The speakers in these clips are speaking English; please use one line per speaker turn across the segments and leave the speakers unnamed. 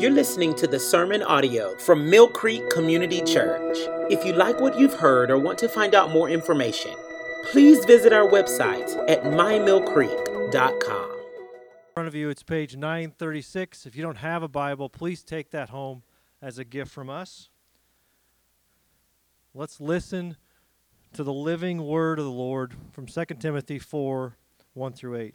You're listening to the sermon audio from Mill Creek Community Church. If you like what you've heard or want to find out more information, please visit our website at mymillcreek.com.
In front of you, it's page 936. If you don't have a Bible, please take that home as a gift from us. Let's listen to the living word of the Lord from 2 Timothy 4 1 through 8.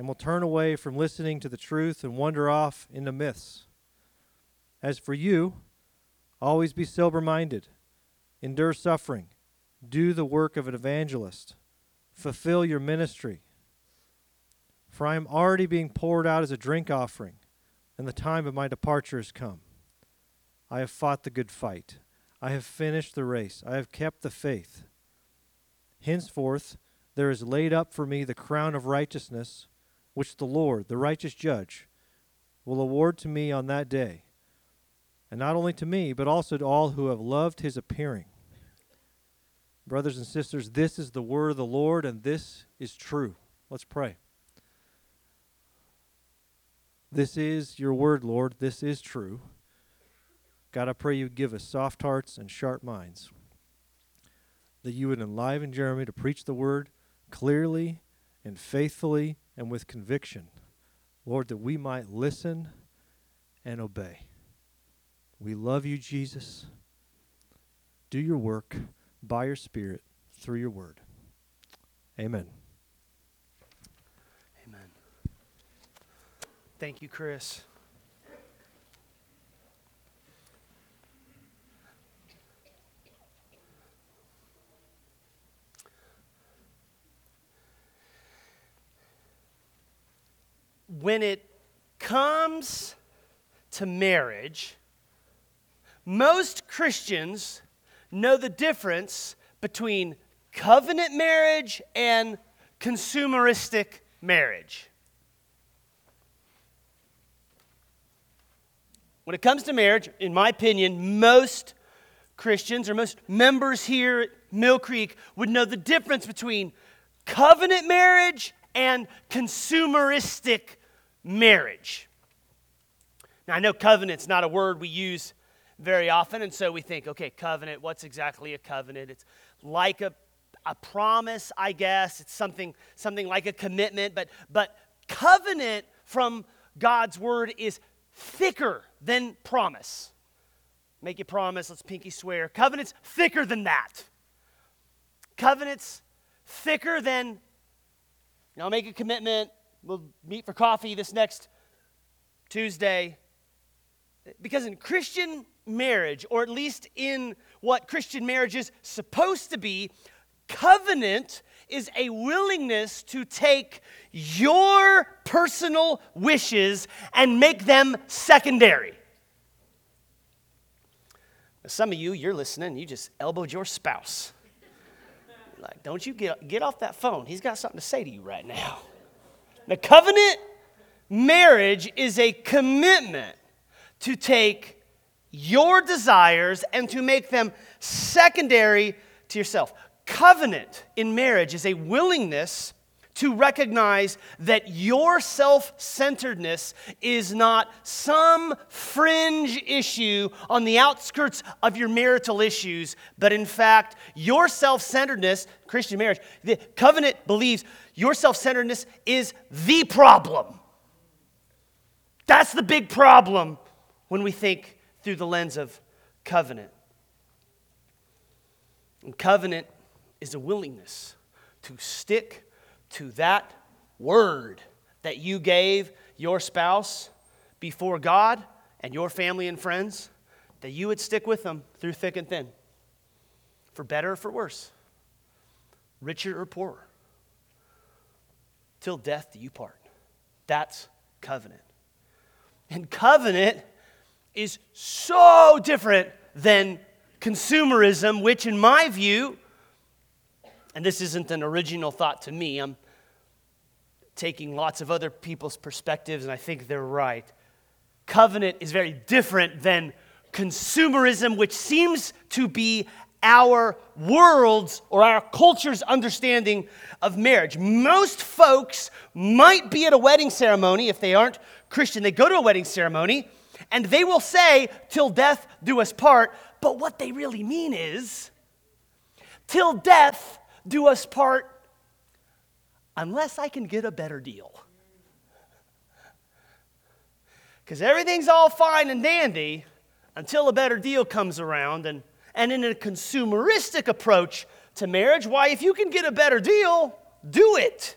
and will turn away from listening to the truth and wander off into myths. As for you, always be sober minded, endure suffering, do the work of an evangelist, fulfill your ministry. For I am already being poured out as a drink offering, and the time of my departure has come. I have fought the good fight. I have finished the race. I have kept the faith. Henceforth, there is laid up for me the crown of righteousness which the Lord, the righteous judge, will award to me on that day, and not only to me, but also to all who have loved his appearing. Brothers and sisters, this is the word of the Lord, and this is true. Let's pray. This is your word, Lord. This is true. God, I pray you give us soft hearts and sharp minds, that you would enliven Jeremy to preach the word clearly and faithfully and with conviction, Lord, that we might listen and obey. We love you, Jesus. Do your work by your Spirit through your word. Amen.
Amen. Thank you, Chris. When it comes to marriage, most Christians know the difference between covenant marriage and consumeristic marriage. When it comes to marriage, in my opinion, most Christians or most members here at Mill Creek would know the difference between covenant marriage and consumeristic marriage. Now, I know covenant's not a word we use very often, and so we think, okay, covenant, what's exactly a covenant? It's like a, a promise, I guess. It's something, something like a commitment, but, but covenant from God's word is thicker than promise. Make you promise, let's pinky swear. Covenant's thicker than that. Covenant's thicker than, you know, make a commitment, We'll meet for coffee this next Tuesday. Because in Christian marriage, or at least in what Christian marriage is supposed to be, covenant is a willingness to take your personal wishes and make them secondary. Some of you, you're listening, you just elbowed your spouse. like, don't you get, get off that phone. He's got something to say to you right now. The covenant marriage is a commitment to take your desires and to make them secondary to yourself. Covenant in marriage is a willingness to recognize that your self centeredness is not some fringe issue on the outskirts of your marital issues, but in fact, your self centeredness, Christian marriage, the covenant believes your self centeredness is the problem. That's the big problem when we think through the lens of covenant. And covenant is a willingness to stick to that word that you gave your spouse before God and your family and friends, that you would stick with them through thick and thin, for better or for worse, richer or poorer, till death do you part. That's covenant. And covenant is so different than consumerism, which, in my view, and this isn't an original thought to me, I'm taking lots of other people's perspectives, and I think they're right. Covenant is very different than consumerism, which seems to be our world's or our culture's understanding of marriage. Most folks might be at a wedding ceremony if they aren't Christian. They go to a wedding ceremony and they will say, Till death do us part. But what they really mean is, Till death do us part, unless I can get a better deal. Because everything's all fine and dandy until a better deal comes around. And, and in a consumeristic approach to marriage, why, if you can get a better deal, do it.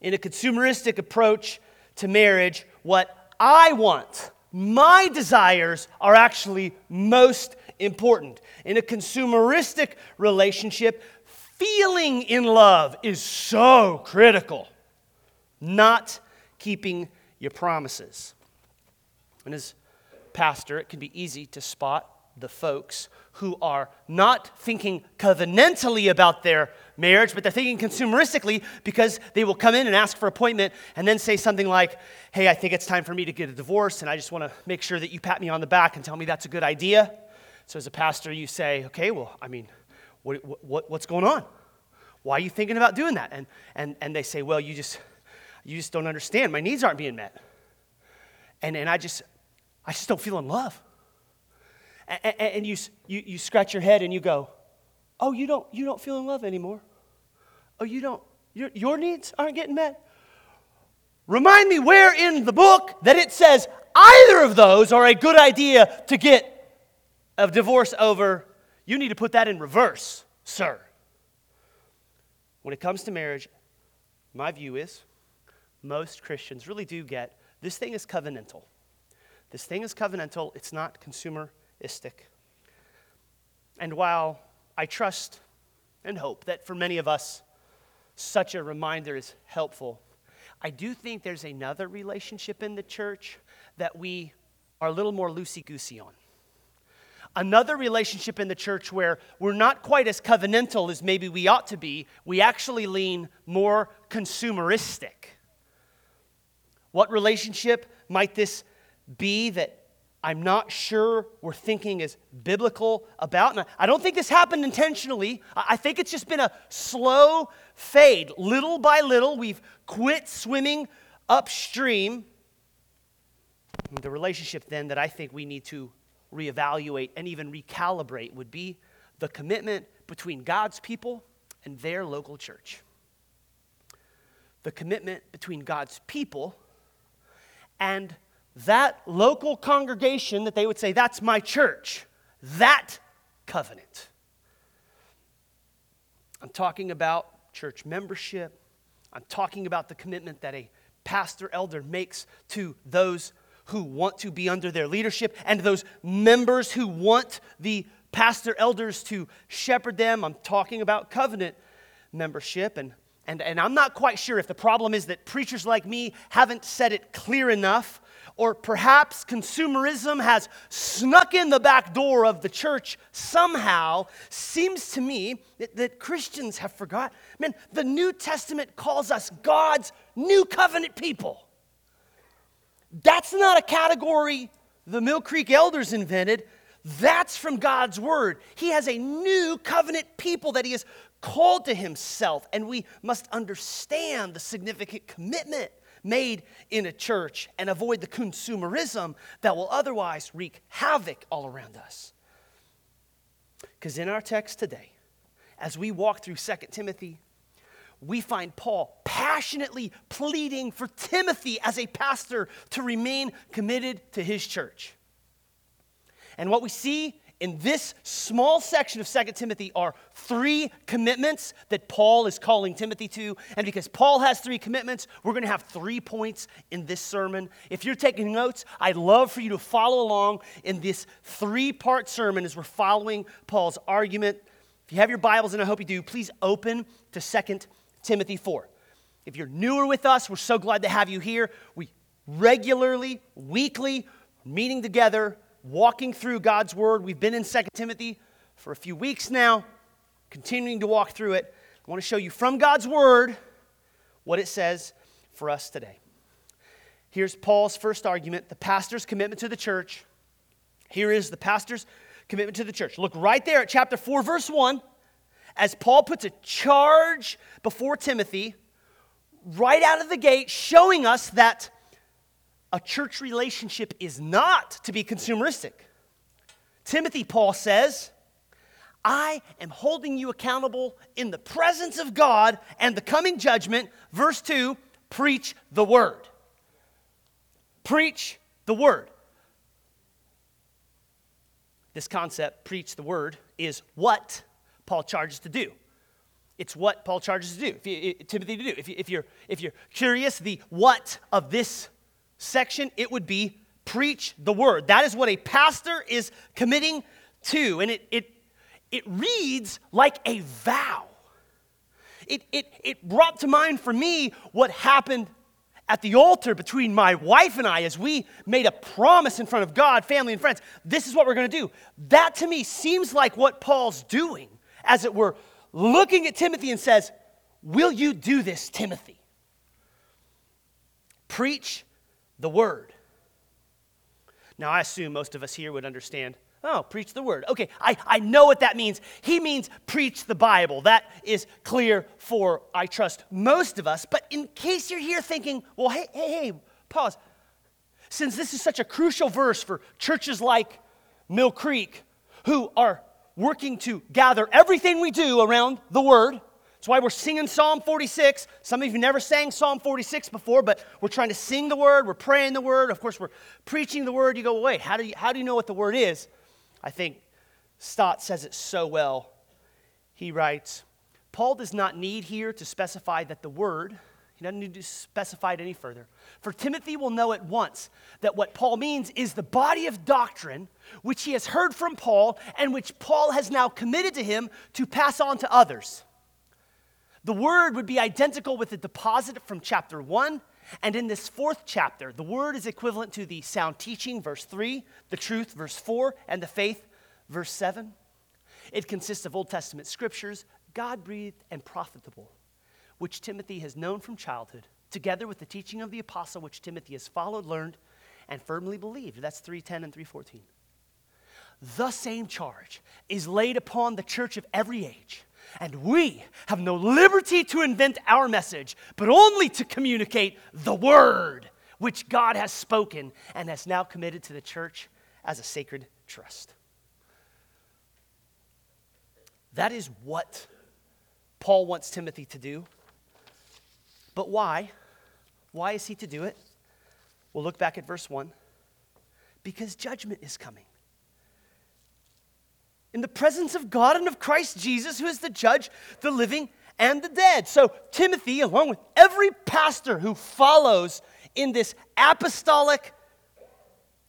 In a consumeristic approach to marriage, what I want, my desires, are actually most important. In a consumeristic relationship, feeling in love is so critical, not keeping your promises. And as pastor, it can be easy to spot the folks who are not thinking covenantally about their marriage, but they're thinking consumeristically because they will come in and ask for appointment and then say something like, Hey, I think it's time for me to get a divorce, and I just want to make sure that you pat me on the back and tell me that's a good idea. So, as a pastor, you say, Okay, well, I mean, what, what, what's going on? Why are you thinking about doing that? And, and, and they say, Well, you just, you just don't understand. My needs aren't being met. And, and I just, I just don't feel in love. And, and you, you, you scratch your head and you go, Oh, you don't, you don't feel in love anymore. Oh, you don't, your, your needs aren't getting met. Remind me where in the book that it says either of those are a good idea to get a divorce over. You need to put that in reverse, sir. When it comes to marriage, my view is most Christians really do get this thing is covenantal. This thing is covenantal, it's not consumeristic. And while I trust and hope that for many of us, such a reminder is helpful, I do think there's another relationship in the church that we are a little more loosey goosey on. Another relationship in the church where we're not quite as covenantal as maybe we ought to be, we actually lean more consumeristic. What relationship might this be that I'm not sure we're thinking is biblical about. And I don't think this happened intentionally. I think it's just been a slow fade. Little by little, we've quit swimming upstream. The relationship then that I think we need to reevaluate and even recalibrate would be the commitment between God's people and their local church. The commitment between God's people and that local congregation that they would say, That's my church, that covenant. I'm talking about church membership. I'm talking about the commitment that a pastor elder makes to those who want to be under their leadership and those members who want the pastor elders to shepherd them. I'm talking about covenant membership. And, and, and I'm not quite sure if the problem is that preachers like me haven't said it clear enough or perhaps consumerism has snuck in the back door of the church somehow, seems to me that, that Christians have forgot. Man, the New Testament calls us God's new covenant people. That's not a category the Mill Creek elders invented. That's from God's word. He has a new covenant people that He has called to Himself, and we must understand the significant commitment made in a church and avoid the consumerism that will otherwise wreak havoc all around us. Because in our text today, as we walk through 2 Timothy, we find Paul passionately pleading for Timothy as a pastor to remain committed to his church. And what we see in this small section of 2 Timothy are three commitments that Paul is calling Timothy to. And because Paul has three commitments, we're going to have three points in this sermon. If you're taking notes, I'd love for you to follow along in this three part sermon as we're following Paul's argument. If you have your Bibles, and I hope you do, please open to 2 Timothy 4. If you're newer with us, we're so glad to have you here. We regularly, weekly, meeting together, walking through God's Word. We've been in 2 Timothy for a few weeks now, continuing to walk through it. I want to show you from God's Word what it says for us today. Here's Paul's first argument the pastor's commitment to the church. Here is the pastor's commitment to the church. Look right there at chapter 4, verse 1, as Paul puts a charge before Timothy, right out of the gate, showing us that a church relationship is not to be consumeristic. Timothy, Paul says, I am holding you accountable in the presence of God and the coming judgment. Verse 2 preach the word. Preach the word. This concept, preach the word, is what Paul charges to do. It's what Paul charges to do, if you, Timothy to do. If, you, if, you're, if you're curious, the what of this section, it would be preach the word. That is what a pastor is committing to. And it, it, it reads like a vow. It, it, it brought to mind for me what happened at the altar between my wife and I as we made a promise in front of God, family, and friends. This is what we're going to do. That to me seems like what Paul's doing, as it were, looking at Timothy and says, Will you do this, Timothy? Preach the word. Now, I assume most of us here would understand Oh, preach the word. Okay, I, I know what that means. He means preach the Bible. That is clear for, I trust, most of us. But in case you're here thinking, well, hey, hey, hey, pause. Since this is such a crucial verse for churches like Mill Creek, who are working to gather everything we do around the word, that's why we're singing Psalm 46. Some of you never sang Psalm 46 before, but we're trying to sing the word, we're praying the word. Of course, we're preaching the word. You go, wait, how do you, how do you know what the word is? I think Stott says it so well. He writes Paul does not need here to specify that the word, he doesn't need to specify it any further. For Timothy will know at once that what Paul means is the body of doctrine which he has heard from Paul and which Paul has now committed to him to pass on to others. The word would be identical with the deposit from chapter 1 and in this fourth chapter, the word is equivalent to the sound teaching, verse 3, the truth, verse 4, and the faith, verse 7. It consists of Old Testament scriptures, God breathed and profitable, which Timothy has known from childhood, together with the teaching of the apostle, which Timothy has followed, learned, and firmly believed. That's 310 and 314. The same charge is laid upon the church of every age and we have no liberty to invent our message, but only to communicate the word which God has spoken and has now committed to the church as a sacred trust. That is what Paul wants Timothy to do. But why? Why is he to do it? We'll look back at verse 1. Because judgment is coming in the presence of God and of Christ Jesus, who is the judge, the living and the dead. So, Timothy, along with every pastor who follows in this apostolic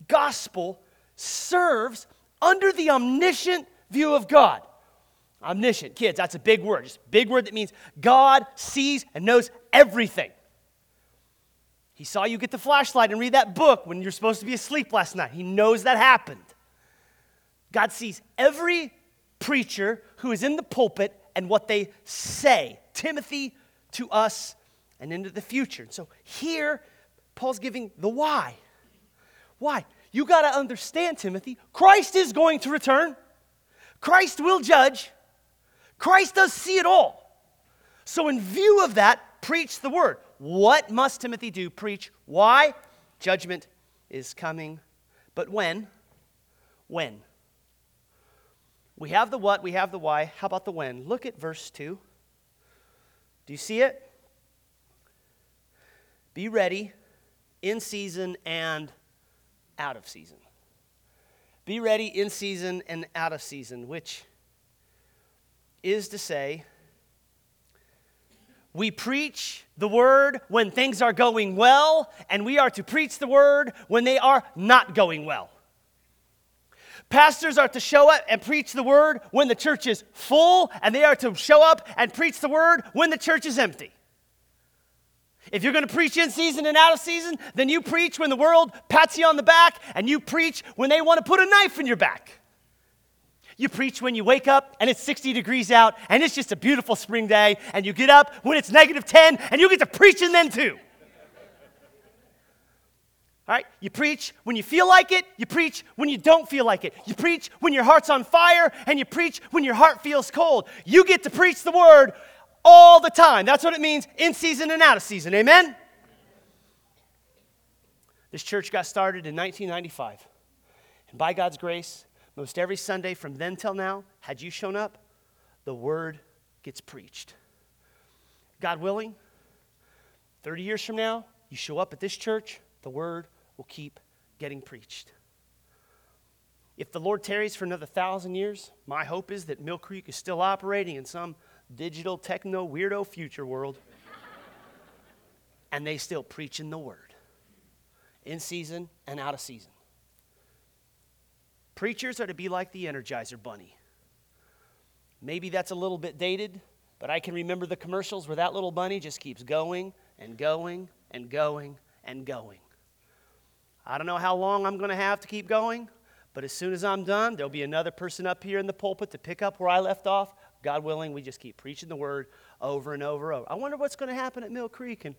gospel, serves under the omniscient view of God. Omniscient, kids, that's a big word. Just big word that means God sees and knows everything. He saw you get the flashlight and read that book when you're supposed to be asleep last night. He knows that happened. God sees every preacher who is in the pulpit and what they say. Timothy to us and into the future. so here, Paul's giving the why. Why? You got to understand, Timothy, Christ is going to return. Christ will judge. Christ does see it all. So, in view of that, preach the word. What must Timothy do? Preach. Why? Judgment is coming. But when? When? We have the what, we have the why. How about the when? Look at verse 2. Do you see it? Be ready in season and out of season. Be ready in season and out of season, which is to say, we preach the word when things are going well, and we are to preach the word when they are not going well. Pastors are to show up and preach the word when the church is full, and they are to show up and preach the word when the church is empty. If you're going to preach in season and out of season, then you preach when the world pats you on the back, and you preach when they want to put a knife in your back. You preach when you wake up and it's 60 degrees out and it's just a beautiful spring day, and you get up when it's negative 10 and you get to preaching then too. All right? You preach when you feel like it, you preach when you don't feel like it. You preach when your heart's on fire, and you preach when your heart feels cold. You get to preach the word all the time. That's what it means in season and out of season. Amen? This church got started in 1995. And by God's grace, most every Sunday from then till now, had you shown up, the word gets preached. God willing, 30 years from now, you show up at this church, the word will keep getting preached. If the Lord tarries for another thousand years, my hope is that Mill Creek is still operating in some digital techno weirdo future world. and they still preaching the word in season and out of season. Preachers are to be like the Energizer Bunny. Maybe that's a little bit dated, but I can remember the commercials where that little bunny just keeps going and going and going and going. I don't know how long I'm going to have to keep going, but as soon as I'm done, there'll be another person up here in the pulpit to pick up where I left off. God willing, we just keep preaching the word over and over and over. I wonder what's going to happen at Mill Creek in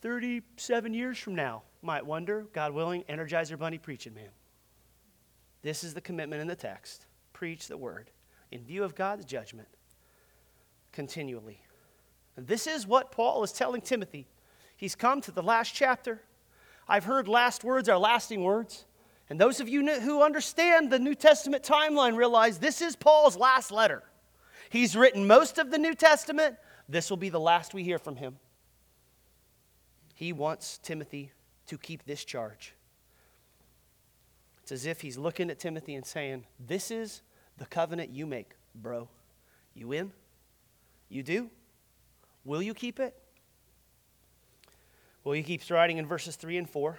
37 years from now. Might wonder, God willing, Energizer Bunny preaching, man. This is the commitment in the text. Preach the word in view of God's judgment continually. And this is what Paul is telling Timothy. He's come to the last chapter. I've heard last words are lasting words. And those of you who understand the New Testament timeline realize this is Paul's last letter. He's written most of the New Testament. This will be the last we hear from him. He wants Timothy to keep this charge. It's as if he's looking at Timothy and saying, This is the covenant you make, bro. You in? You do? Will you keep it? Well, he keeps writing in verses 3 and 4.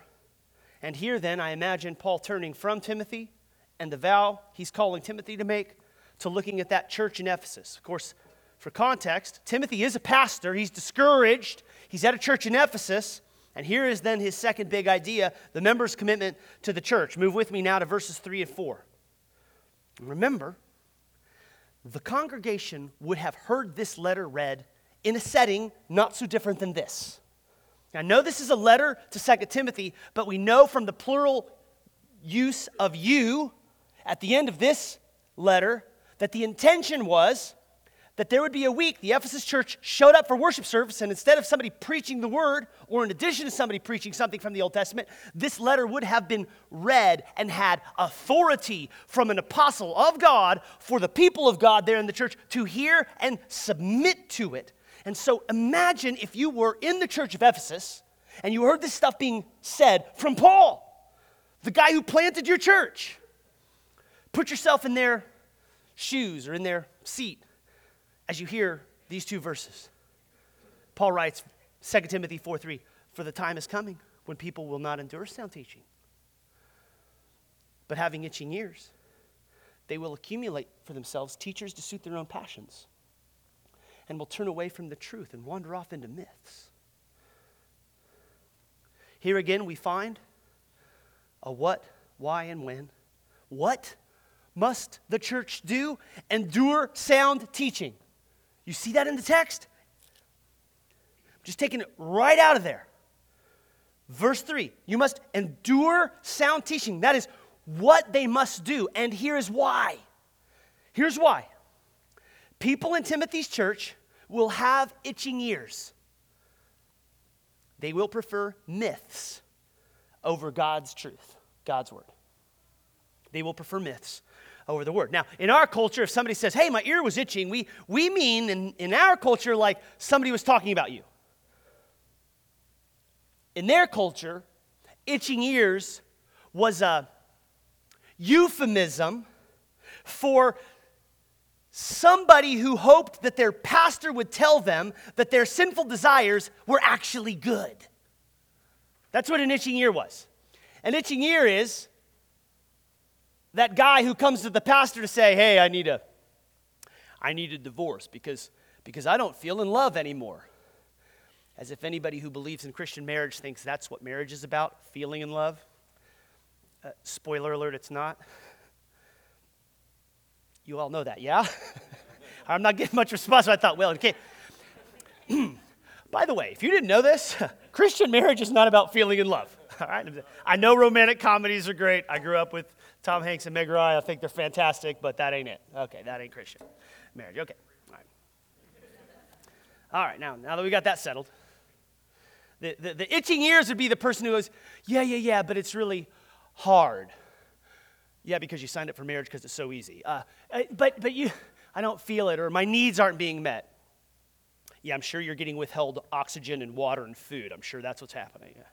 And here, then, I imagine Paul turning from Timothy and the vow he's calling Timothy to make to looking at that church in Ephesus. Of course, for context, Timothy is a pastor. He's discouraged. He's at a church in Ephesus. And here is then his second big idea the members' commitment to the church. Move with me now to verses 3 and 4. Remember, the congregation would have heard this letter read in a setting not so different than this. I know this is a letter to 2 Timothy, but we know from the plural use of you at the end of this letter that the intention was that there would be a week the Ephesus church showed up for worship service, and instead of somebody preaching the word, or in addition to somebody preaching something from the Old Testament, this letter would have been read and had authority from an apostle of God for the people of God there in the church to hear and submit to it. And so imagine if you were in the church of Ephesus and you heard this stuff being said from Paul, the guy who planted your church. Put yourself in their shoes or in their seat as you hear these two verses. Paul writes, 2 Timothy 4 3, For the time is coming when people will not endure sound teaching, but having itching ears, they will accumulate for themselves teachers to suit their own passions and will turn away from the truth and wander off into myths. Here again, we find a what, why, and when. What must the church do? Endure sound teaching. You see that in the text? I'm just taking it right out of there. Verse 3 You must endure sound teaching. That is what they must do. And here's why. Here's why. People in Timothy's church will have itching ears. They will prefer myths over God's truth, God's word. They will prefer myths over the word. Now, in our culture, if somebody says, hey, my ear was itching, we, we mean in, in our culture like somebody was talking about you. In their culture, itching ears was a euphemism for somebody who hoped that their pastor would tell them that their sinful desires were actually good. That's what an itching ear was. An itching ear is that guy who comes to the pastor to say, "Hey, I need a I need a divorce because because I don't feel in love anymore." As if anybody who believes in Christian marriage thinks that's what marriage is about feeling in love. Uh, spoiler alert, it's not. You all know that, yeah? I'm not getting much response, so I thought, well, okay. By the way, if you didn't know this, Christian marriage is not about feeling in love. All right? I know romantic comedies are great. I grew up with Tom Hanks and Meg Ryan. I think they're fantastic, but that ain't it. Okay, that ain't Christian marriage. Okay. All right. All right, now, now that we got that settled, the, the, the itching ears would be the person who goes, yeah, yeah, yeah, but it's really hard. Yeah, because you signed up for marriage because it's so easy. Uh, uh, but, but you, I don't feel it, or my needs aren't being met. Yeah, I'm sure you're getting withheld oxygen and water and food. I'm sure that's what's happening. Yeah.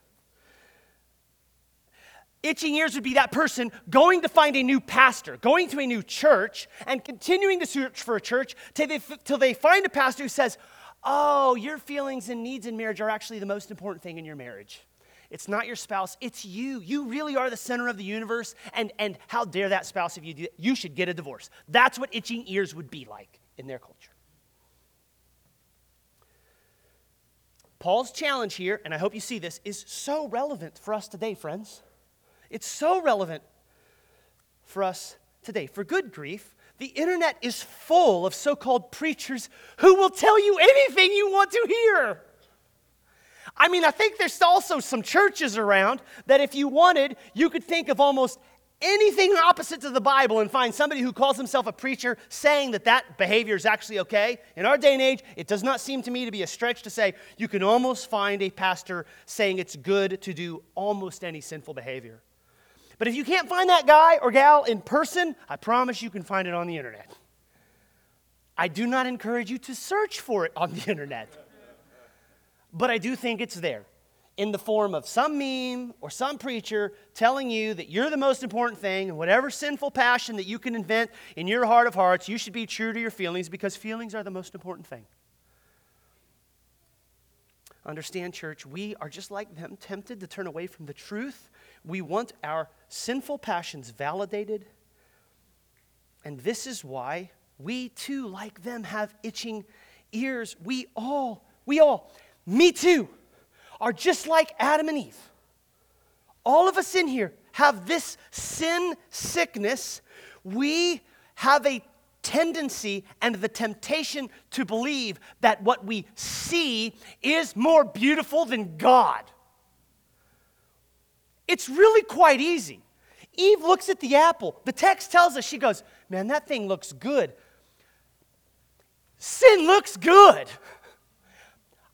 Itching ears would be that person going to find a new pastor, going to a new church, and continuing to search for a church till they, till they find a pastor who says, Oh, your feelings and needs in marriage are actually the most important thing in your marriage. It's not your spouse, it's you. You really are the center of the universe, and, and how dare that spouse if you do that? You should get a divorce. That's what itching ears would be like in their culture. Paul's challenge here, and I hope you see this, is so relevant for us today, friends. It's so relevant for us today. For good grief, the internet is full of so called preachers who will tell you anything you want to hear. I mean, I think there's also some churches around that if you wanted, you could think of almost anything opposite to the Bible and find somebody who calls himself a preacher saying that that behavior is actually okay. In our day and age, it does not seem to me to be a stretch to say you can almost find a pastor saying it's good to do almost any sinful behavior. But if you can't find that guy or gal in person, I promise you can find it on the internet. I do not encourage you to search for it on the internet, but I do think it's there in the form of some meme or some preacher telling you that you're the most important thing and whatever sinful passion that you can invent in your heart of hearts, you should be true to your feelings because feelings are the most important thing. Understand, church, we are just like them, tempted to turn away from the truth. We want our sinful passions validated. And this is why we too, like them, have itching ears. We all, we all, me too, are just like Adam and Eve. All of us in here have this sin sickness. We have a tendency and the temptation to believe that what we see is more beautiful than God. It's really quite easy. Eve looks at the apple. The text tells us, she goes, Man, that thing looks good. Sin looks good.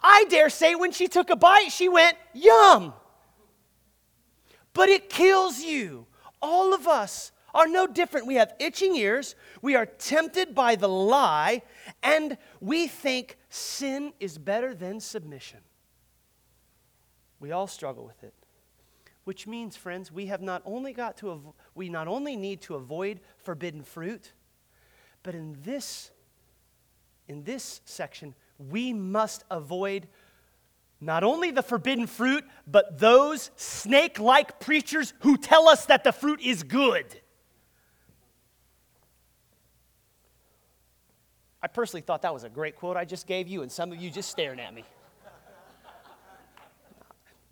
I dare say when she took a bite, she went, Yum. But it kills you. All of us are no different. We have itching ears, we are tempted by the lie, and we think sin is better than submission. We all struggle with it. Which means, friends, we have not only got to av- we not only need to avoid forbidden fruit, but in this in this section, we must avoid not only the forbidden fruit, but those snake like preachers who tell us that the fruit is good. I personally thought that was a great quote I just gave you, and some of you just staring at me.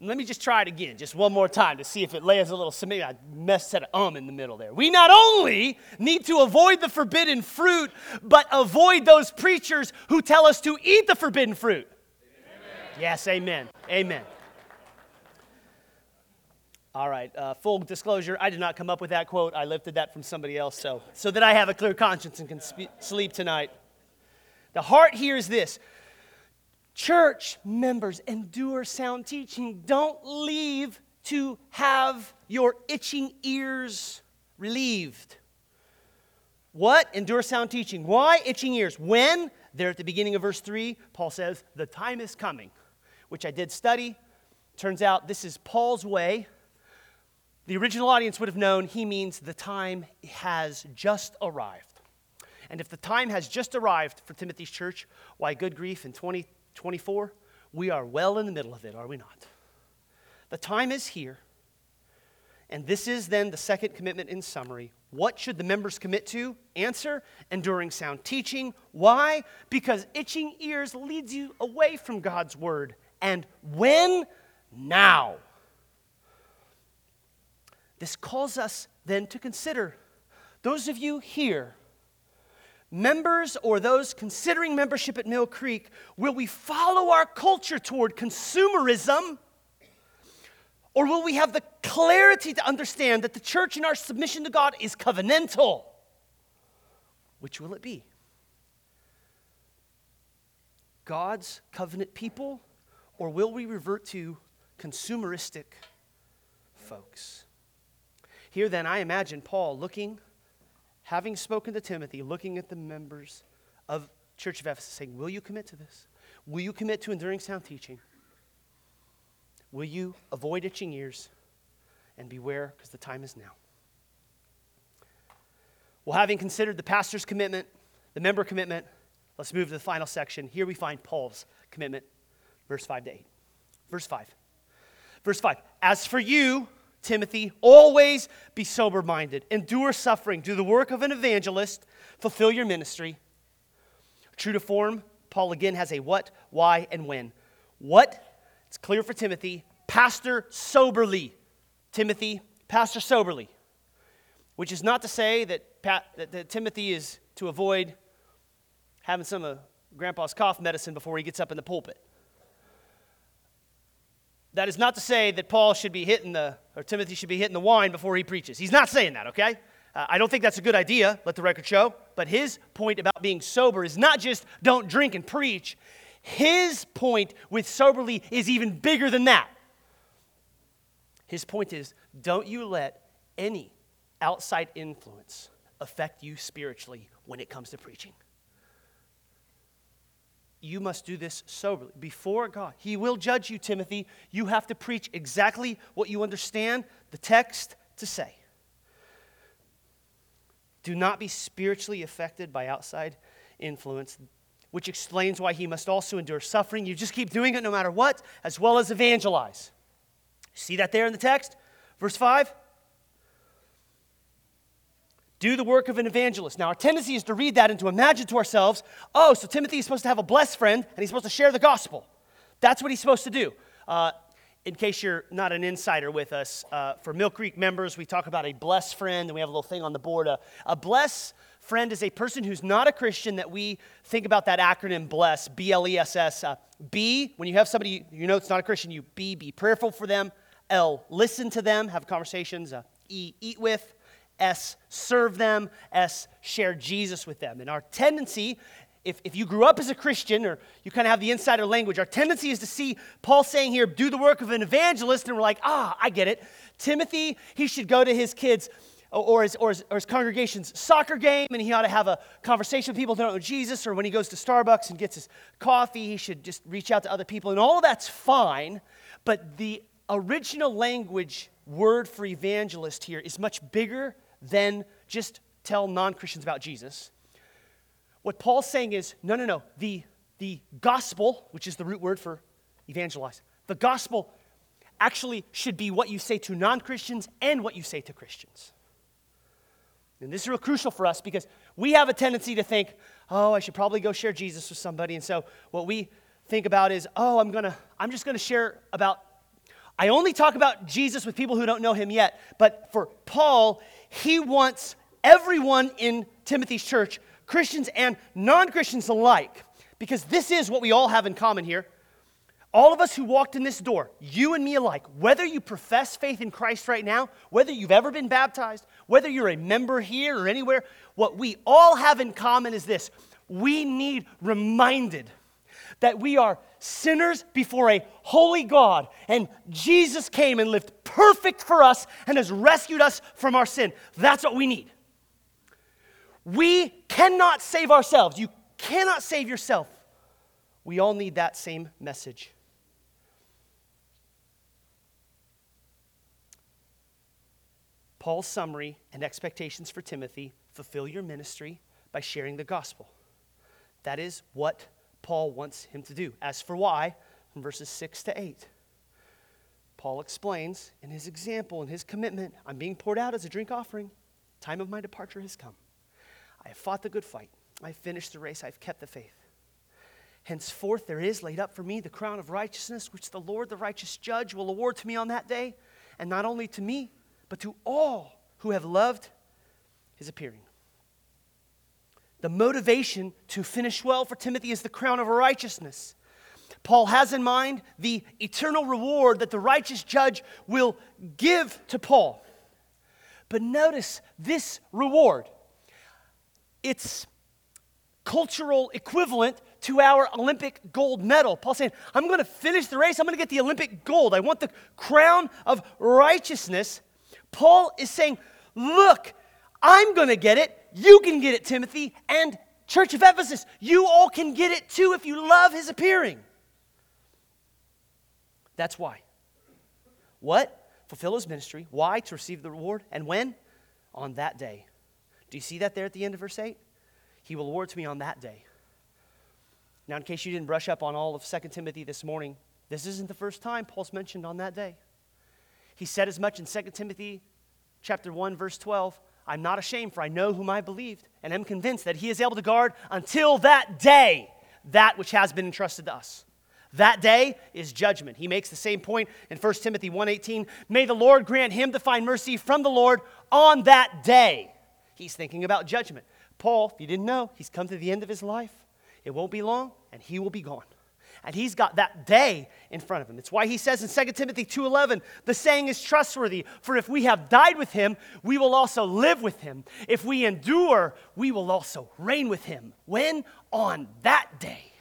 Let me just try it again, just one more time to see if it lays a little, maybe I messed set an um in the middle there. We not only need to avoid the forbidden fruit, but avoid those preachers who tell us to eat the forbidden fruit. Amen. Yes, amen. Amen. All right, uh, full disclosure, I did not come up with that quote. I lifted that from somebody else, so, so that I have a clear conscience and can spe- sleep tonight. The heart here is this church members endure sound teaching. Don't leave to have your itching ears relieved. What? Endure sound teaching. Why? Itching ears. When? There at the beginning of verse 3, Paul says, The time is coming, which I did study. Turns out this is Paul's way. The original audience would have known he means the time has just arrived. And if the time has just arrived for Timothy's church, why, good grief, in 20, 24, we are well in the middle of it, are we not? The time is here. And this is then the second commitment in summary. What should the members commit to? Answer enduring sound teaching. Why? Because itching ears leads you away from God's word And when? Now. This calls us then to consider those of you here, members or those considering membership at Mill Creek, will we follow our culture toward consumerism? Or will we have the clarity to understand that the church in our submission to God is covenantal? Which will it be? God's covenant people, or will we revert to consumeristic folks? Here, then, I imagine Paul looking, having spoken to Timothy, looking at the members of Church of Ephesus, saying, Will you commit to this? Will you commit to enduring sound teaching? Will you avoid itching ears and beware because the time is now? Well, having considered the pastor's commitment, the member commitment, let's move to the final section. Here we find Paul's commitment, verse 5 to 8. Verse 5. Verse 5. As for you, Timothy, always be sober minded, endure suffering, do the work of an evangelist, fulfill your ministry. True to form, Paul again has a what, why, and when. What? It's clear for Timothy. Pastor soberly. Timothy, pastor soberly. Which is not to say that, that, that Timothy is to avoid having some of grandpa's cough medicine before he gets up in the pulpit. That is not to say that Paul should be hitting the, or Timothy should be hitting the wine before he preaches. He's not saying that, okay? Uh, I don't think that's a good idea, let the record show. But his point about being sober is not just don't drink and preach. His point with soberly is even bigger than that. His point is don't you let any outside influence affect you spiritually when it comes to preaching you must do this soberly before God. He will judge you, Timothy. You have to preach exactly what you understand the text to say. Do not be spiritually affected by outside influence, which explains why he must also endure suffering. You just keep doing it no matter what, as well as evangelize. See that there in the text? Verse 5? Do the work of an evangelist. Now, our tendency is to read that and to imagine to ourselves, oh, so Timothy is supposed to have a blessed friend and he's supposed to share the gospel. That's what he's supposed to do. Uh, in case you're not an insider with us, uh, for Mill Creek members, we talk about a blessed friend, and we have a little thing on the board. Uh, a blessed friend is a person who's not a Christian that we think about that acronym BLESS, B L E S S. Uh, B, when you have somebody you know it's not a Christian, you B, be prayerful for them. L, listen to them, have conversations. Uh, e, eat with. S, serve them, S, share Jesus with them. And our tendency, if, if you grew up as a Christian or you kind of have the insider language, our tendency is to see Paul saying here, do the work of an evangelist, and we're like, ah, I get it. Timothy, he should go to his kids' or his, or, his, or his, congregation's soccer game, and he ought to have a conversation with people who don't know Jesus, or when he goes to Starbucks and gets his coffee, he should just reach out to other people. And all of that's fine, but the original language word for evangelist here is much bigger than just tell non Christians about Jesus. What Paul's saying is no, no, no. The, the gospel, which is the root word for evangelize, the gospel actually should be what you say to non Christians and what you say to Christians. And this is real crucial for us because we have a tendency to think, oh, I should probably go share Jesus with somebody. And so what we think about is, oh, I'm gonna, I'm just gonna share about I only talk about Jesus with people who don't know him yet, but for Paul, he wants everyone in Timothy's church, Christians and non Christians alike, because this is what we all have in common here. All of us who walked in this door, you and me alike, whether you profess faith in Christ right now, whether you've ever been baptized, whether you're a member here or anywhere, what we all have in common is this we need reminded that we are sinners before a holy God, and Jesus came and lived perfect for us and has rescued us from our sin. That's what we need. We cannot save ourselves. You cannot save yourself. We all need that same message. Paul's summary and expectations for Timothy fulfill your ministry by sharing the gospel. That is what Paul wants him to do. As for why, from verses 6 to 8, Paul explains in his example and his commitment I'm being poured out as a drink offering. Time of my departure has come. I have fought the good fight. I've finished the race. I've kept the faith. Henceforth there is laid up for me the crown of righteousness, which the Lord, the righteous judge, will award to me on that day, and not only to me, but to all who have loved his appearing. The motivation to finish well for Timothy is the crown of righteousness. Paul has in mind the eternal reward that the righteous judge will give to Paul. But notice this reward. It's cultural equivalent to our Olympic gold medal. Paul saying, I'm going to finish the race. I'm going to get the Olympic gold. I want the crown of righteousness. Paul is saying, Look, I'm going to get it. You can get it, Timothy. And Church of Ephesus, you all can get it too if you love his appearing. That's why. What? Fulfill his ministry. Why? To receive the reward. And when? On that day. Do you see that there at the end of verse 8? He will award to me on that day. Now, in case you didn't brush up on all of 2 Timothy this morning, this isn't the first time Paul's mentioned on that day. He said as much in 2 Timothy chapter 1 verse 12, I'm not ashamed for I know whom I believed and am convinced that he is able to guard until that day that which has been entrusted to us. That day is judgment. He makes the same point in 1 Timothy 1:18, "May the Lord grant him to find mercy from the Lord on that day." He's thinking about judgment. Paul, if you didn't know, he's come to the end of his life. It won't be long and he will be gone. And he's got that day in front of him. It's why he says in 2 Timothy 2:11, the saying is trustworthy, for if we have died with him, we will also live with him. If we endure, we will also reign with him. When? On that day.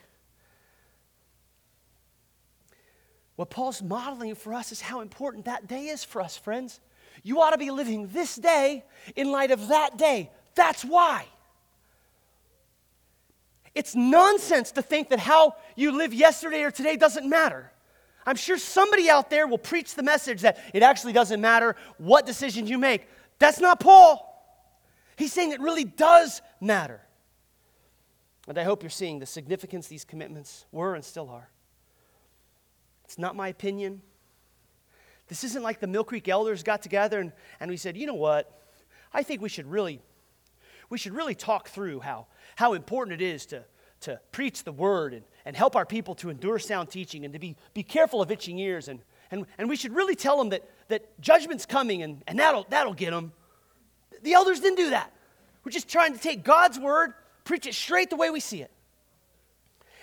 What Paul's modeling for us is how important that day is for us, friends. You ought to be living this day in light of that day. That's why. It's nonsense to think that how you live yesterday or today doesn't matter. I'm sure somebody out there will preach the message that it actually doesn't matter what decisions you make. That's not Paul. He's saying it really does matter. And I hope you're seeing the significance these commitments were and still are. It's not my opinion. This isn't like the Mill Creek elders got together and, and we said, you know what? I think we should really, we should really talk through how, how important it is to, to preach the word and, and help our people to endure sound teaching and to be, be careful of itching ears. And, and, and we should really tell them that, that judgment's coming and, and that'll, that'll get them. The elders didn't do that. We're just trying to take God's word, preach it straight the way we see it.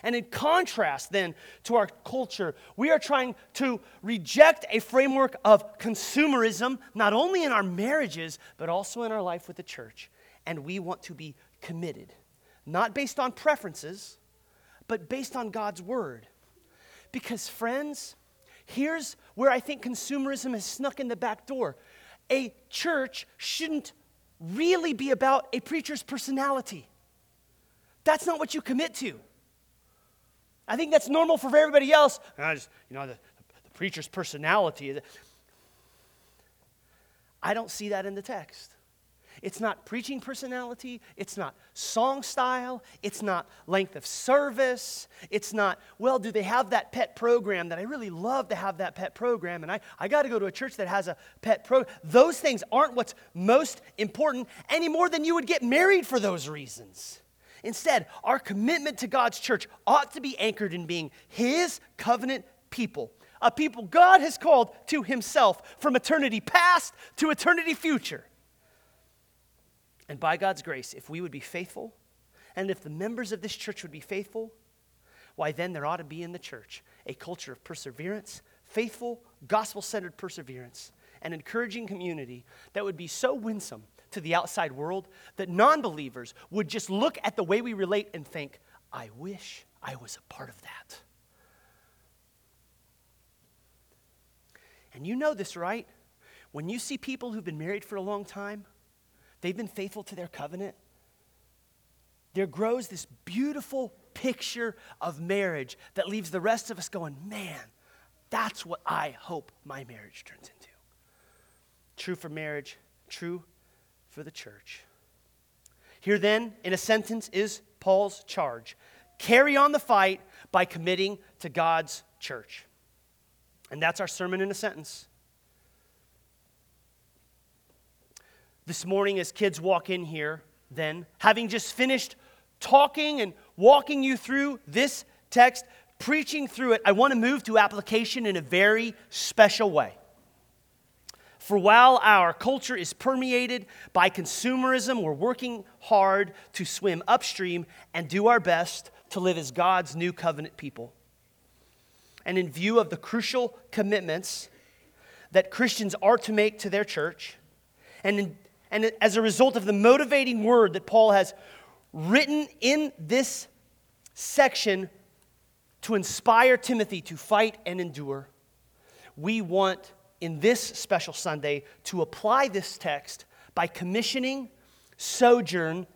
And in contrast, then, to our culture, we are trying to reject a framework of consumerism, not only in our marriages, but also in our life with the church. And we want to be committed, not based on preferences, but based on God's word. Because, friends, here's where I think consumerism has snuck in the back door. A church shouldn't really be about a preacher's personality. That's not what you commit to. I think that's normal for everybody else. I just, you know, the, the preacher's personality. I don't see that in the text. It's not preaching personality. It's not song style. It's not length of service. It's not, well, do they have that pet program that I really love to have that pet program? And I, I got to go to a church that has a pet program. Those things aren't what's most important any more than you would get married for those reasons. Instead, our commitment to God's church ought to be anchored in being His covenant people, a people God has called to Himself from eternity past to eternity future. And by God's grace, if we would be faithful, and if the members of this church would be faithful, why then there ought to be in the church a culture of perseverance, faithful, gospel centered perseverance, and encouraging community that would be so winsome to the outside world that non believers would just look at the way we relate and think, I wish I was a part of that. And you know this, right? When you see people who've been married for a long time, they've been faithful to their covenant, there grows this beautiful picture of marriage that leaves the rest of us going, man, that's what I hope my marriage turns into. True for marriage, true for the church. Here, then, in a sentence, is Paul's charge carry on the fight by committing to God's church. And that's our sermon in a sentence. This morning, as kids walk in here, then, having just finished talking and walking you through this text, preaching through it, I want to move to application in a very special way. For while our culture is permeated by consumerism, we're working hard to swim upstream and do our best to live as God's new covenant people. And in view of the crucial commitments that Christians are to make to their church, and, in, and as a result of the motivating word that Paul has written in this section to inspire Timothy to fight and endure, we want in this special Sunday to apply this text by commissioning Sojourn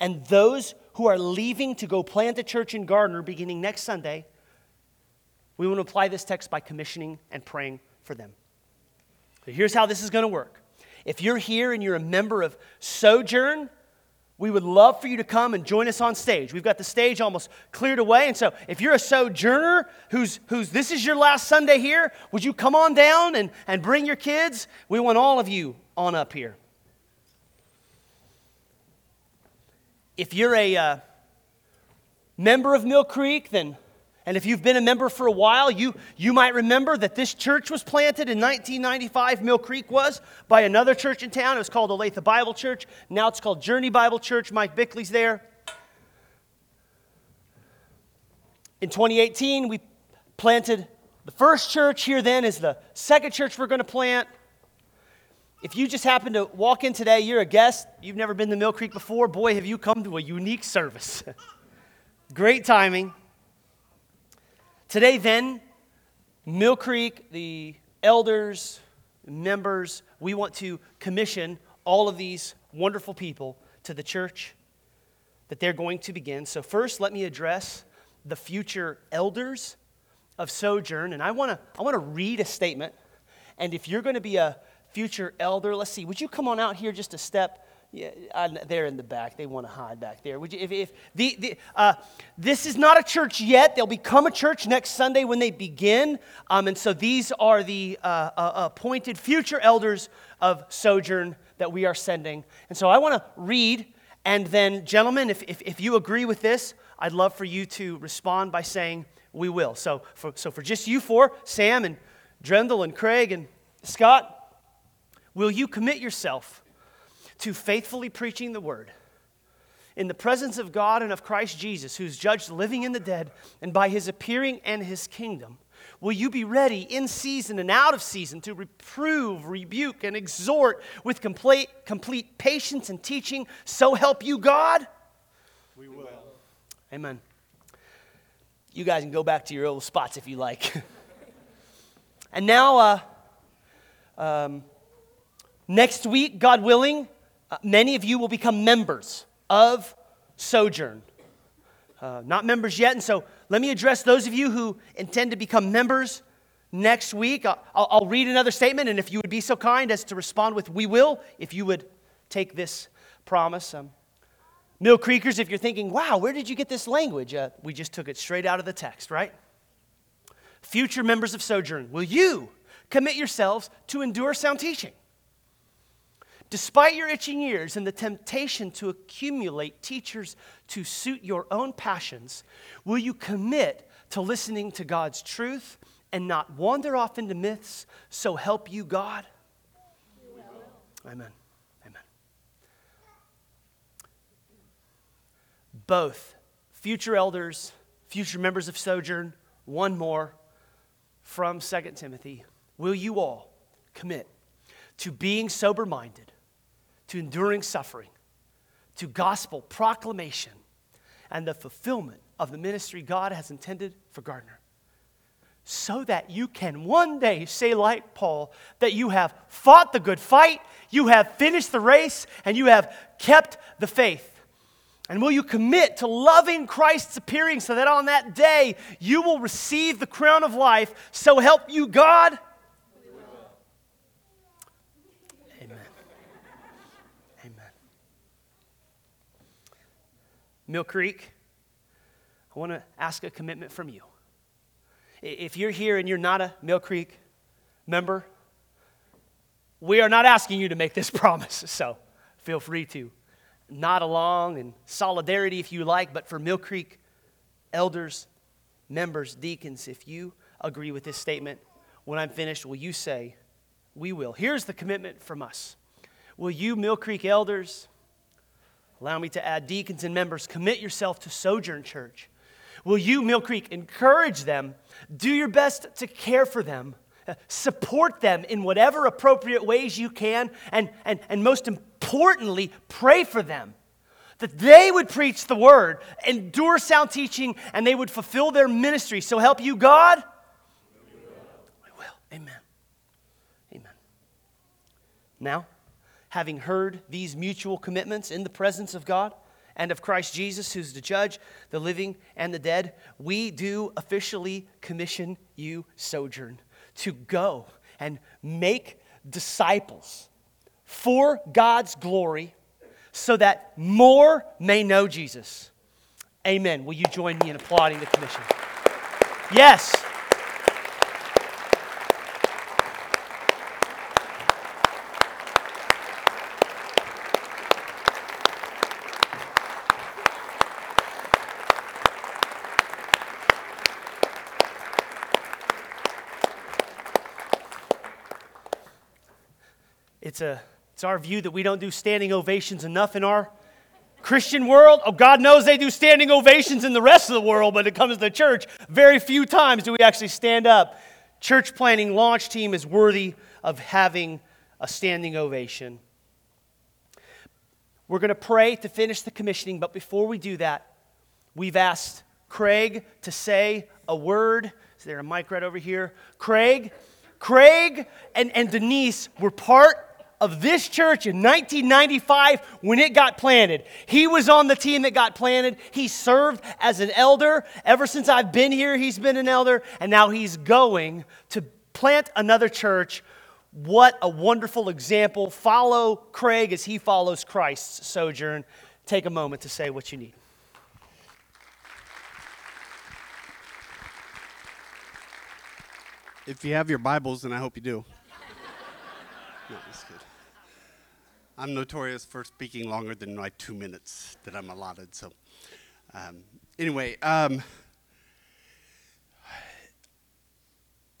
and those who are leaving to go plant a church in Gardner beginning next Sunday. We want to apply this text by commissioning and praying for them. So here's how this is going to work. If you're here and you're a member of Sojourn, we would love for you to come and join us on stage. We've got the stage almost cleared away. And so if you're a sojourner who's, who's this is your last Sunday here, would you come on down and, and bring your kids? We want all of you on up here. If you're a uh, member of Mill Creek, then and if you've been a member for a while, you, you might remember that this church was planted in 1995, Mill Creek was, by another church in town. It was called Olathe Bible Church. Now it's called Journey Bible Church. Mike Bickley's there. In 2018, we planted the first church. Here then is the second church we're going to plant. If you just happen to walk in today, you're a guest, you've never been to Mill Creek before, boy, have you come to a unique service. Great timing. Today, then, Mill Creek, the elders, members, we want to commission all of these wonderful people to the church that they're going to begin. So, first, let me address the future elders of Sojourn. And I want to I want to read a statement. And if you're going to be a future elder, let's see, would you come on out here just a step? Yeah, they're in the back. They want to hide back there. Would you, if, if the, the, uh, this is not a church yet, they'll become a church next Sunday when they begin. Um, and so these are the uh, uh, appointed future elders of Sojourn that we are sending. And so I want to read, and then, gentlemen, if, if, if you agree with this, I'd love for you to respond by saying, We will. So for, so for just you four, Sam and Drendel and Craig and Scott, will you commit yourself? To faithfully preaching the word in the presence of God and of Christ Jesus, who's judged living and the dead, and by his appearing and his kingdom, will you be ready in season and out of season to reprove, rebuke, and exhort with complete, complete patience and teaching? So help you God?
We will.
Amen. You guys can go back to your old spots if you like. and now, uh, um, next week, God willing, uh, many of you will become members of Sojourn. Uh, not members yet, and so let me address those of you who intend to become members next week. I'll, I'll read another statement, and if you would be so kind as to respond with, We will, if you would take this promise. Um, Mill Creekers, if you're thinking, wow, where did you get this language? Uh, we just took it straight out of the text, right? Future members of Sojourn, will you commit yourselves to endure sound teaching? Despite your itching ears and the temptation to accumulate teachers to suit your own passions, will you commit to listening to God's truth and not wander off into myths? So help you, God. Amen. Amen. Both future elders, future members of Sojourn, one more from 2 Timothy. Will you all commit to being sober minded? To enduring suffering, to gospel proclamation, and the fulfillment of the ministry God has intended for Gardner. So that you can one day say, like Paul, that you have fought the good fight, you have finished the race, and you have kept the faith. And will you commit to loving Christ's appearing so that on that day you will receive the crown of life? So help you God. Mill Creek, I want to ask a commitment from you. If you're here and you're not a Mill Creek member, we are not asking you to make this promise, so feel free to nod along in solidarity if you like, but for Mill Creek elders, members, deacons, if you agree with this statement, when I'm finished, will you say, We will? Here's the commitment from us. Will you, Mill Creek elders, allow me to add deacons and members, commit yourself to Sojourn Church? Will you, Mill Creek, encourage them, do your best to care for them, uh, support them in whatever appropriate ways you can, and, and, and most importantly, pray for them? that they would preach the word, endure sound teaching, and they would fulfill their ministry. So help you, God? We will. Amen. Amen. Now, having heard these mutual commitments in the presence of God and of Christ Jesus, who's the judge, the living and the dead, we do officially commission you, Sojourn, to go and make disciples for God's glory so that more may know Jesus. Amen. Will you join me in applauding the commission? Yes. A it's our view that we don't do standing ovations enough in our Christian world. Oh, God knows they do standing ovations in the rest of the world, but it comes to the church, very few times do we actually stand up. Church planning launch team is worthy of having a standing ovation. We're going to pray to finish the commissioning, but before we do that, we've asked Craig to say a word. Is there a mic right over here? Craig, Craig and, and Denise were part of this church in 1995 when it got planted. He was on the team that got planted. He served as an elder. Ever since I've been here, he's been an elder, and now he's going to plant another church. What a wonderful example. Follow Craig as he follows Christ's sojourn. Take a moment to say what you need.
If you have your Bibles, and I hope you do. No, I'm notorious for speaking longer than my two minutes that I'm allotted. So, um, anyway, um,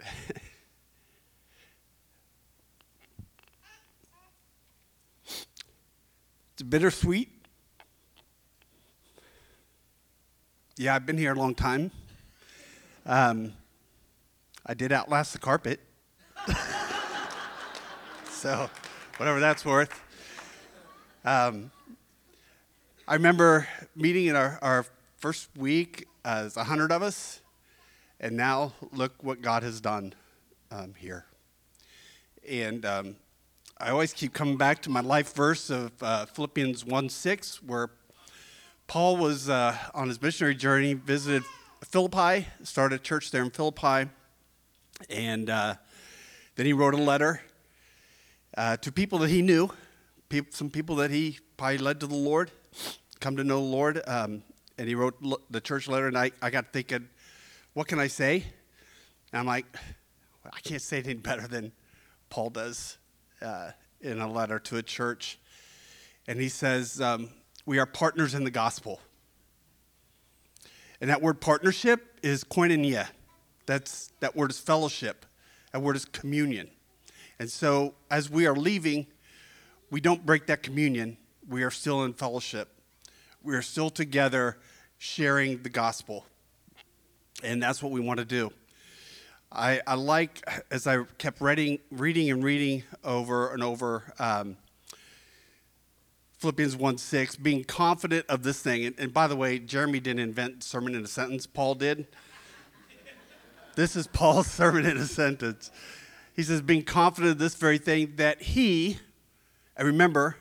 it's bittersweet. Yeah, I've been here a long time. Um, I did outlast the carpet. so, whatever that's worth. Um, I remember meeting in our, our first week as a hundred of us, and now look what God has done um, here. And um, I always keep coming back to my life verse of uh, Philippians 1 6, where Paul was uh, on his missionary journey, visited Philippi, started a church there in Philippi, and uh, then he wrote a letter uh, to people that he knew some people that he probably led to the Lord, come to know the Lord. Um, and he wrote the church letter, and I, I got thinking, what can I say? And I'm like, I can't say anything better than Paul does uh, in a letter to a church. And he says, um, We are partners in the gospel. And that word partnership is koinonia. That's, that word is fellowship. That word is communion. And so as we are leaving, we don't break that communion. We are still in fellowship. We are still together sharing the gospel. And that's what we want to do. I, I like, as I kept reading, reading and reading over and over, um, Philippians 1 6, being confident of this thing. And, and by the way, Jeremy didn't invent sermon in a sentence, Paul did. this is Paul's sermon in a sentence. He says, being confident of this very thing, that he, and remember,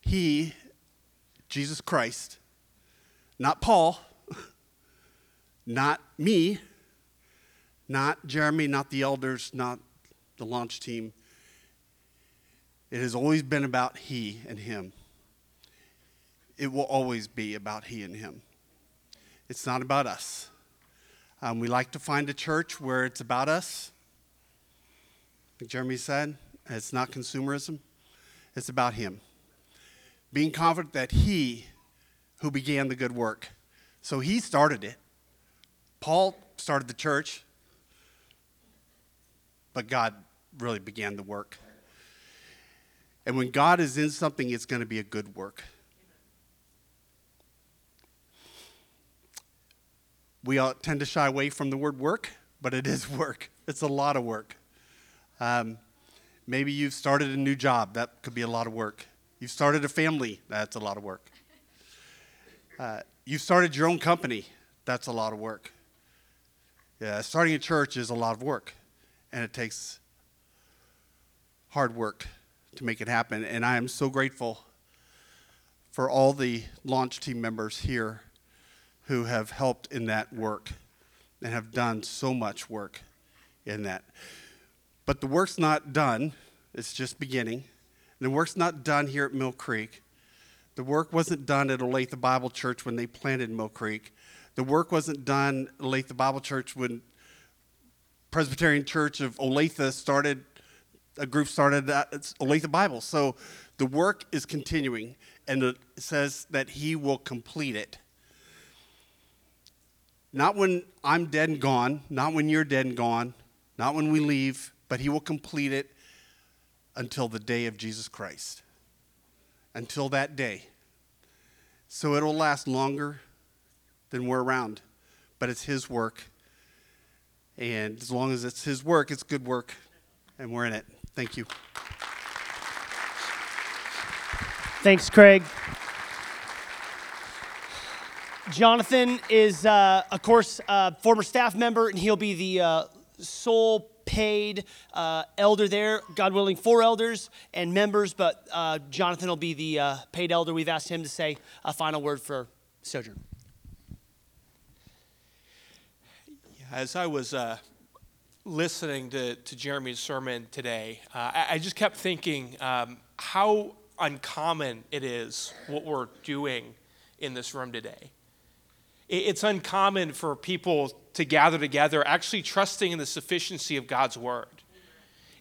he, Jesus Christ, not Paul, not me, not Jeremy, not the elders, not the launch team. It has always been about he and him. It will always be about he and him. It's not about us. Um, we like to find a church where it's about us. Like Jeremy said, it's not consumerism. It's about Him. Being confident that He who began the good work, so He started it. Paul started the church, but God really began the work. And when God is in something, it's going to be a good work. We all tend to shy away from the word work, but it is work. It's a lot of work. Um, maybe you've started a new job. That could be a lot of work. You've started a family. That's a lot of work. Uh, you've started your own company. That's a lot of work. Yeah, starting a church is a lot of work, and it takes hard work to make it happen. And I am so grateful for all the launch team members here who have helped in that work and have done so much work in that. But the work's not done, it's just beginning. The work's not done here at Mill Creek. The work wasn't done at Olathe Bible Church when they planted Mill Creek. The work wasn't done at Olathe Bible Church when Presbyterian Church of Olathe started, a group started at Olathe Bible. So the work is continuing, and it says that He will complete it. Not when I'm dead and gone, not when you're dead and gone, not when we leave, but He will complete it until the day of Jesus Christ. Until that day. So it'll last longer than we're around, but it's His work. And as long as it's His work, it's good work, and we're in it. Thank you.
Thanks, Craig. Jonathan is, uh, of course, a former staff member, and he'll be the uh, sole paid uh, elder there. God willing, four elders and members, but uh, Jonathan will be the uh, paid elder. We've asked him to say a final word for Sojourn.
As I was uh, listening to, to Jeremy's sermon today, I, I, just kept thinking um, how uncommon it is what we're doing in this room today it's uncommon for people to gather together actually trusting in the sufficiency of God's word.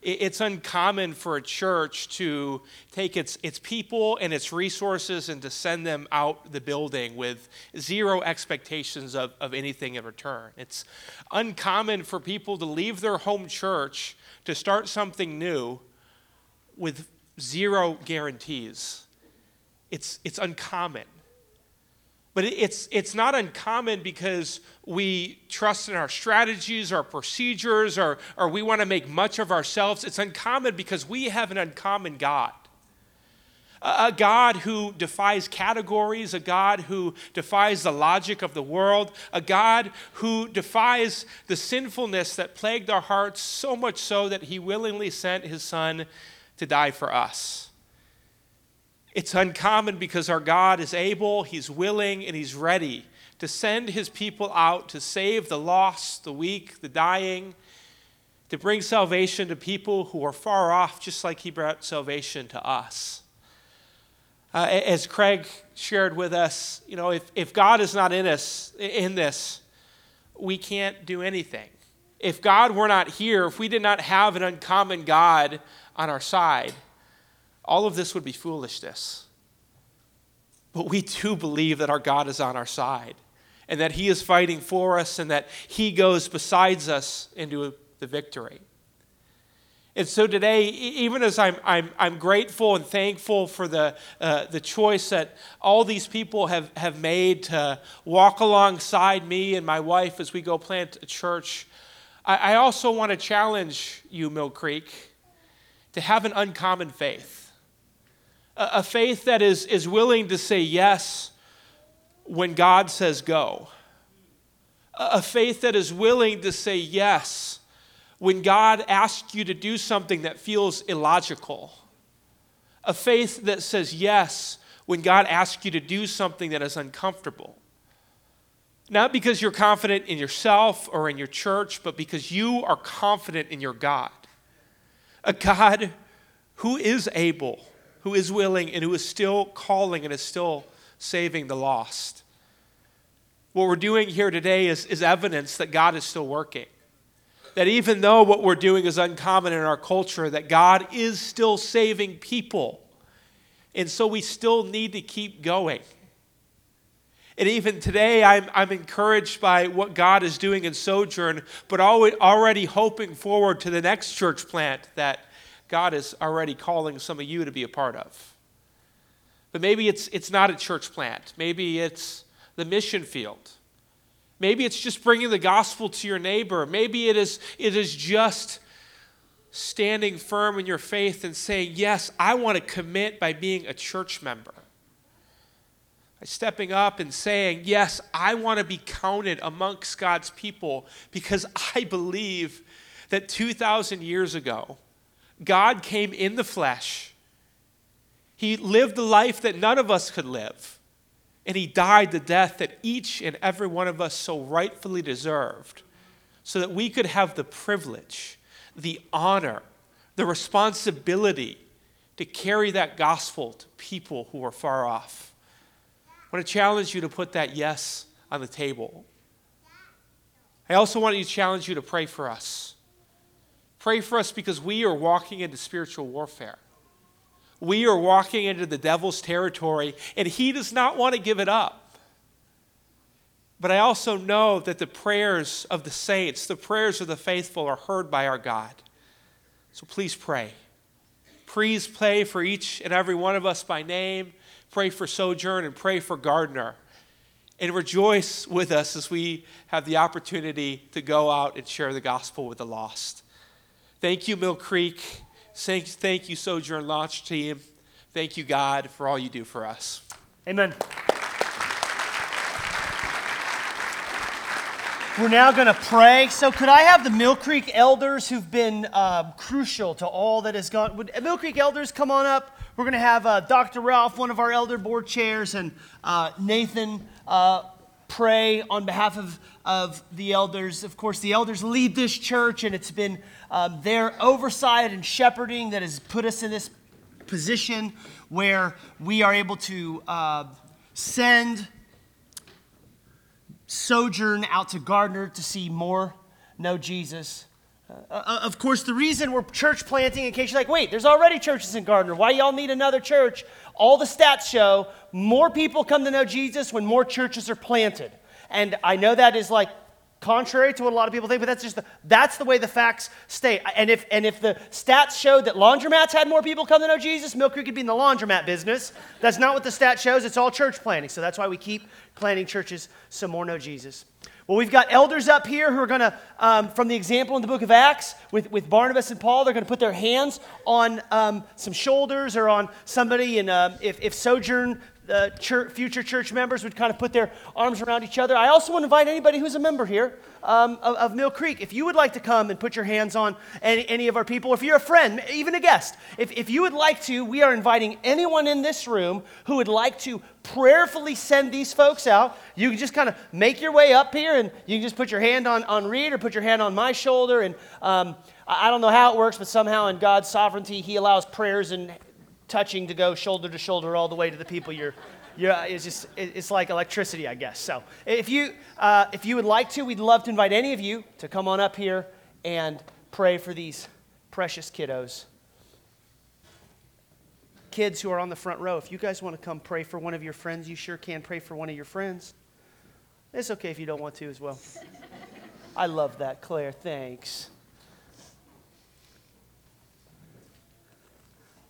It's uncommon for a church to take its, its people and its resources and to send them out the building with zero expectations of, of anything in return. It's uncommon for people to leave their home church to start something new with zero guarantees. It's, it's uncommon. But it's, it's not uncommon because we trust in our strategies, our procedures, or, or we want to make much of ourselves. It's uncommon because we have an uncommon God. A God who defies categories, a God who defies the logic of the world, a God who defies the sinfulness that plagued our hearts so much so that he willingly sent his son to die for us. It's uncommon because our God is able, He's willing, and He's ready to send His people out to save the lost, the weak, the dying, to bring salvation to people who are far off, just like He brought salvation to us. Uh, as Craig shared with us, you know, if, if God is not in us, in this, we can't do anything. If God were not here, if we did not have an uncommon God on our side, all of this would be foolishness. But we do believe that our God is on our side and that He is fighting for us and that He goes besides us into the victory. And so today, even as I'm, I'm, I'm grateful and thankful for the, uh, the choice that all these people have, have made to walk alongside me and my wife as we go plant a church, I, I also want to challenge you, Mill Creek, to have an uncommon faith a faith that is, is willing to say yes when God says go. A faith that is willing to say yes when God asks you to do something that feels illogical. A faith that says yes when God asks you to do something that is uncomfortable. Not because you're confident in yourself or in your church, but because you are confident in your God. A God who is able who is willing and who is still calling and is still saving the lost. What we're doing here today is, is evidence that God is still working. That even though what we're doing is uncommon in our culture, that God is still saving people. And so we still need to keep going. And even today, I'm, I'm encouraged by what God is doing in Sojourn, but already hoping forward to the next church plant that God is already calling some of you to be a part of. But maybe it's, it's not a church plant, maybe it's the mission field. Maybe it's just bringing the gospel to your neighbor. Maybe it is, it is just standing firm in your faith and saying, Yes, I want to commit by being a church member By stepping up and saying, Yes, I want to be counted amongst God's people because I believe that 2,000 years ago, God came in the flesh. He lived the life that none of us could live. And he died the death that each and every one of us so rightfully deserved, so that we could have the privilege, the honor, the responsibility to carry that gospel to people who are far off. I want to challenge you to put that yes on the table. I also want to challenge you to pray for us. Pray for us because we are walking into spiritual warfare. We are walking into the devil's territory, and he does not want to give it up. But I also know that the prayers of the saints, the prayers of the faithful, are heard by our God. So please pray. Please pray for each and every one of us by name pray for Sojourn, and pray for Gardner. And rejoice with us as we have the opportunity to go out and share the gospel with the lost. Thank you, Mill Creek. Thank, thank you, Sojourn Launch Team. Thank you, God, for all you do for us.
Amen. We're now going to pray. So, could I have the Mill Creek elders who've been uh, crucial to all that has gone? Would Mill Creek elders come on up? We're going to have uh, Dr. Ralph, one of our elder board chairs, and uh, Nathan uh, pray on behalf of, of the elders. Of course, the elders lead this church, and it's been um, their oversight and shepherding that has put us in this position where we are able to uh, send sojourn out to Gardner to see more know Jesus. Uh, uh, of course, the reason we're church planting, in case you're like, wait, there's already churches in Gardner. Why y'all need another church? All the stats show more people come to know Jesus when more churches are planted. And I know that is like contrary to what a lot of people think, but that's just the, that's the way the facts state. And if and if the stats showed that laundromats had more people come to know Jesus, Mill Creek could be in the laundromat business. That's not what the stat shows. It's all church planting. So that's why we keep planting churches so more know Jesus. Well, we've got elders up here who are going to, um, from the example in the book of Acts with, with Barnabas and Paul, they're going to put their hands on um, some shoulders or on somebody. And if, if Sojourn uh, church, future church members would kind of put their arms around each other. I also want to invite anybody who's a member here um, of, of, Mill Creek. If you would like to come and put your hands on any, any of our people, if you're a friend, even a guest, if, if you would like to, we are inviting anyone in this room who would like to prayerfully send these folks out. You can just kind of make your way up here and you can just put your hand on, on Reed or put your hand on my shoulder. And um, I don't know how it works, but somehow in God's sovereignty, He allows prayers and touching to go shoulder to shoulder all the way to the people you're yeah, it's just it's like electricity, I guess. So if you uh, if you would like to, we'd love to invite any of you to come on up here and pray for these precious kiddos. Kids who are on the front row, if you guys want to come pray for one of your friends, you sure can pray for one of your friends. It's okay if you don't want to as well. I love that, Claire. Thanks.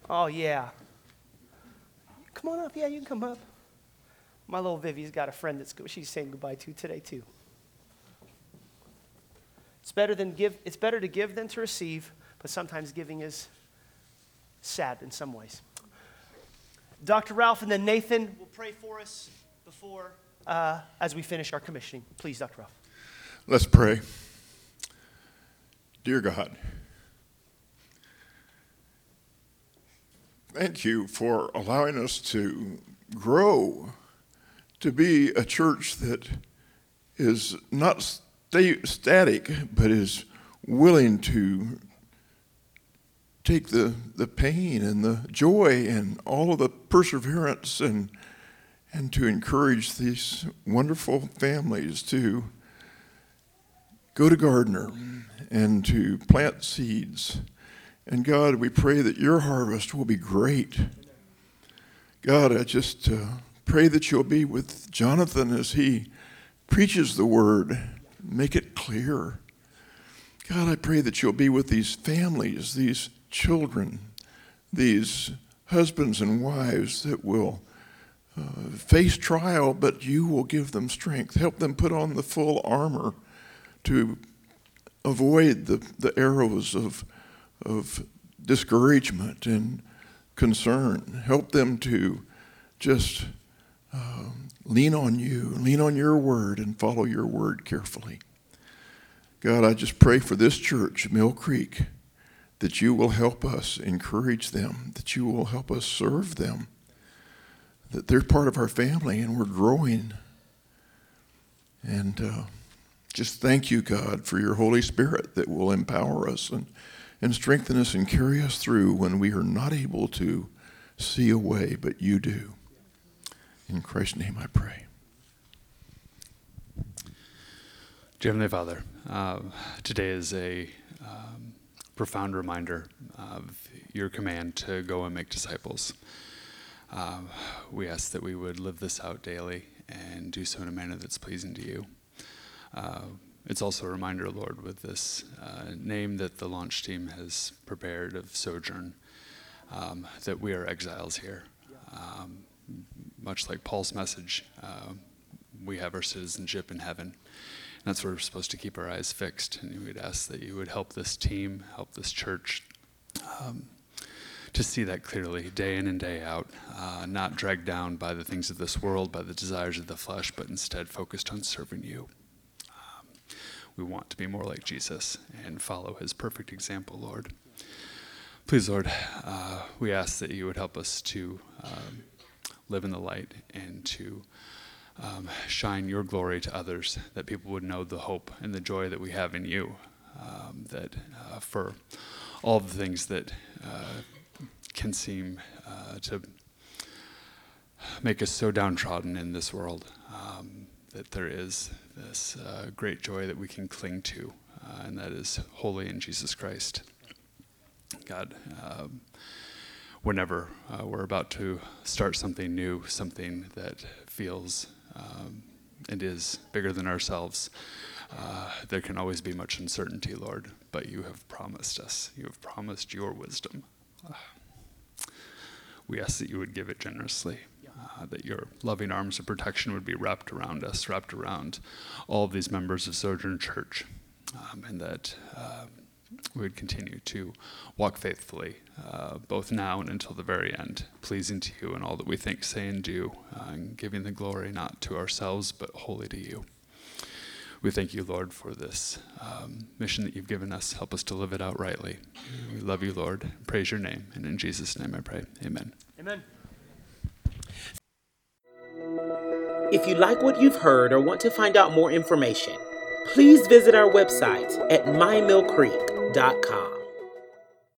Oh, yeah. Come on up. Yeah, you can come up. My little Vivi's got a friend that's she's saying goodbye to today too. It's better than give. It's better to give than to receive, but sometimes giving is sad in some ways. Dr. Ralph and then Nathan will pray for us before uh, as we finish our commissioning. Please, Dr. Ralph.
Let's pray. Dear God. Thank you for allowing us to grow to be a church that is not stay, static, but is willing to take the, the pain and the joy and all of the perseverance and, and to encourage these wonderful families to go to Gardner and to plant seeds and God, we pray that your harvest will be great. God, I just uh, pray that you'll be with Jonathan as he preaches the word, make it clear. God, I pray that you'll be with these families, these children, these husbands and wives that will uh, face trial, but you will give them strength. Help them put on the full armor to avoid the, the arrows of, of discouragement and concern. Help them to just um, lean on you, lean on your word, and follow your word carefully. God, I just pray for this church, Mill Creek, that you will help us encourage them, that you will help us serve them, that they're part of our family and we're growing. And uh, just thank you, God, for your Holy Spirit that will empower us and, and strengthen us and carry us through when we are not able to see a way, but you do. In Christ's name I pray.
Dear Heavenly Father, uh, today is a um, profound reminder of your command to go and make disciples. Uh, we ask that we would live this out daily and do so in a manner that's pleasing to you. Uh, it's also a reminder, Lord, with this uh, name that the launch team has prepared of Sojourn, um, that we are exiles here. Um, much like Paul's message, uh, we have our citizenship in heaven. And that's where we're supposed to keep our eyes fixed. And we'd ask that you would help this team, help this church um, to see that clearly day in and day out, uh, not dragged down by the things of this world, by the desires of the flesh, but instead focused on serving you. We want to be more like Jesus and follow his perfect example, Lord. Please, Lord, uh, we ask that you would help us to um, live in the light and to um, shine your glory to others, that people would know the hope and the joy that we have in you. Um, that uh, for all the things that uh, can seem uh, to make us so downtrodden in this world, um, that there is this uh, great joy that we can cling to, uh, and that is wholly in Jesus Christ. God, um, whenever uh, we're about to start something new, something that feels um, and is bigger than ourselves, uh, there can always be much uncertainty, Lord, but you have promised us. You have promised your wisdom. Uh, we ask that you would give it generously. Uh, that your loving arms of protection would be wrapped around us, wrapped around all of these members of Sojourn Church, um, and that uh, we would continue to walk faithfully, uh, both now and until the very end, pleasing to you in all that we think, say, and do, uh, and giving the glory not to ourselves, but wholly to you. We thank you, Lord, for this um, mission that you've given us. Help us to live it out rightly. We love you, Lord. Praise your name. And in Jesus' name I pray. Amen.
Amen.
If you like what you've heard or want to find out more information, please visit our website at mymillcreek.com.